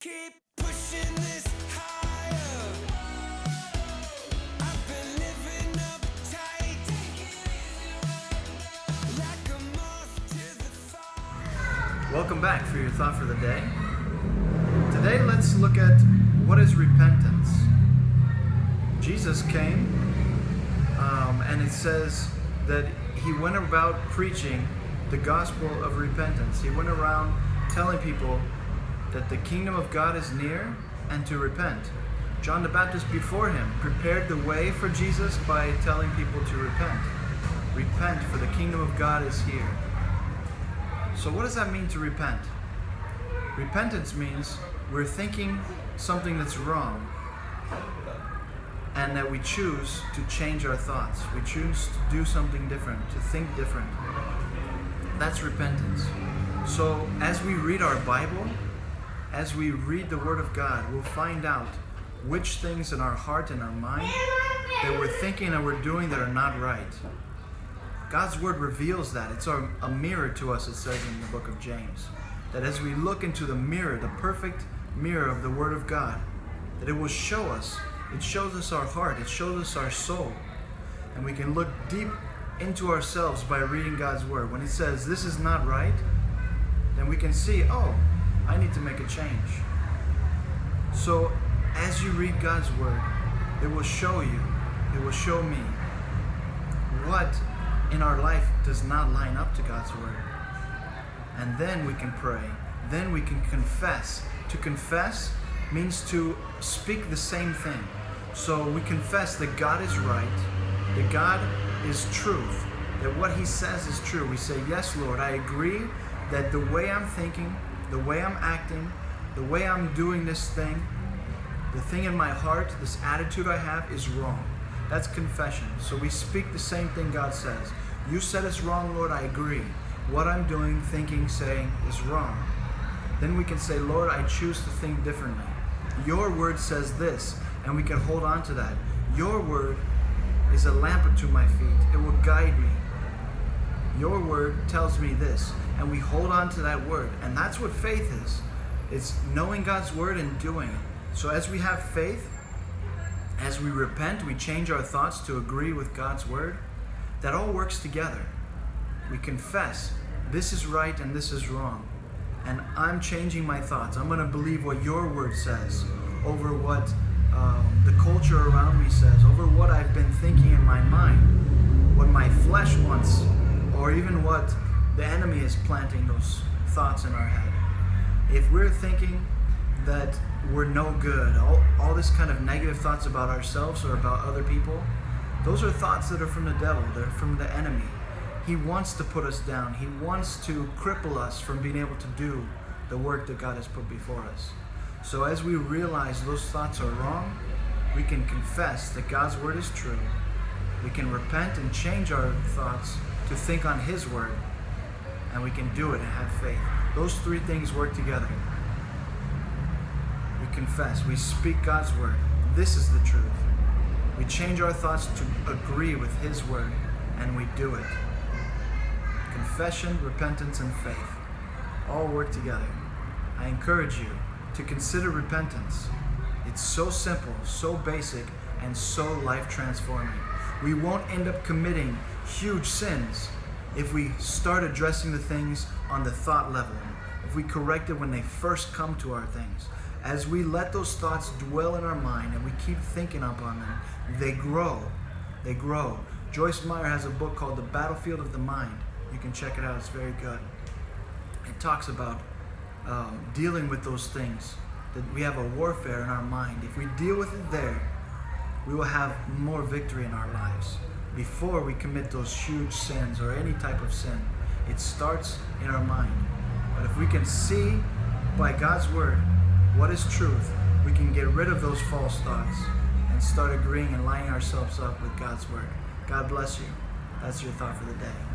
Keep pushing this. Welcome back for your thought for the day. Today, let's look at what is repentance. Jesus came, um, and it says that he went about preaching the gospel of repentance. He went around telling people that the kingdom of God is near and to repent. John the Baptist before him prepared the way for Jesus by telling people to repent. Repent, for the kingdom of God is here. So, what does that mean to repent? Repentance means we're thinking something that's wrong and that we choose to change our thoughts. We choose to do something different, to think different. That's repentance. So, as we read our Bible, as we read the Word of God, we'll find out which things in our heart and our mind that we're thinking and we're doing that are not right. God's Word reveals that. It's a, mirror to us, it says in the book of James. That as we look into the mirror, the perfect mirror of the Word of God, that it will show us. It shows us our heart, it shows us our soul. And we can look deep into ourselves by reading God's Word. When He says, This is not right, then we can see, oh, I need to make a change. So as you read God's Word, it will show you, it will show me what in our life does not line up to God's Word. And then we can pray. Then we can confess. To confess means to speak the same thing. So we confess that God is right, that God is truth, that what He says is true. We say, Yes, Lord, I agree that the way I'm thinking, the way I'm acting, the way I'm doing this thing, the thing in my heart, this attitude I have is wrong. That's confession. So we speak the same thing God says. You said it's wrong, Lord, I agree. What I'm doing, thinking, saying is wrong. Then we can say, Lord, I choose to think differently. Your word says this, and we can hold on to that. Your word is a lamp unto my feet, it will guide me. Your word tells me this, and we hold on to that word. And that's what faith is. It's knowing God's word and doing it. So as we have faith, as we repent, we change our thoughts to agree with God's word. That all works together. We confess this is right and this is wrong. And I'm changing my thoughts. I'm going to believe what your word says over what um, the culture around me says, over what I've been thinking in my mind, what my flesh wants, or even what the enemy is planting those thoughts in our head. If we're thinking that we're no good, all, all this kind of negative thoughts about ourselves or about other people, those are thoughts that are from the devil, they're from the enemy. He wants to put us down, he wants to cripple us from being able to do the work that God has put before us. So as we realize those thoughts are wrong, we can confess that God's word is true. We can repent and change our thoughts to think on His word, and we can do it and have faith. Those three things work together. We confess, we speak God's word. This is the truth. We change our thoughts to agree with His word, and we do it. Confession, repentance, and faith all work together. I encourage you to consider repentance. It's so simple, so basic, and so life transforming. We won't end up committing huge sins if we start addressing the things on the thought level, if we correct it when they first come to our things. As we let those thoughts dwell in our mind and we keep thinking upon them, they grow. They grow. Joyce Meyer has a book called The Battlefield of the Mind. You can check it out, it's very good. It talks about um, dealing with those things, that we have a warfare in our mind. If we deal with it there, we will have more victory in our lives before we commit those huge sins or any type of sin. It starts in our mind. But if we can see by God's word what is truth, we can get rid of those false thoughts and start agreeing and lining ourselves up with God's word. God bless you. That's your thought for the day.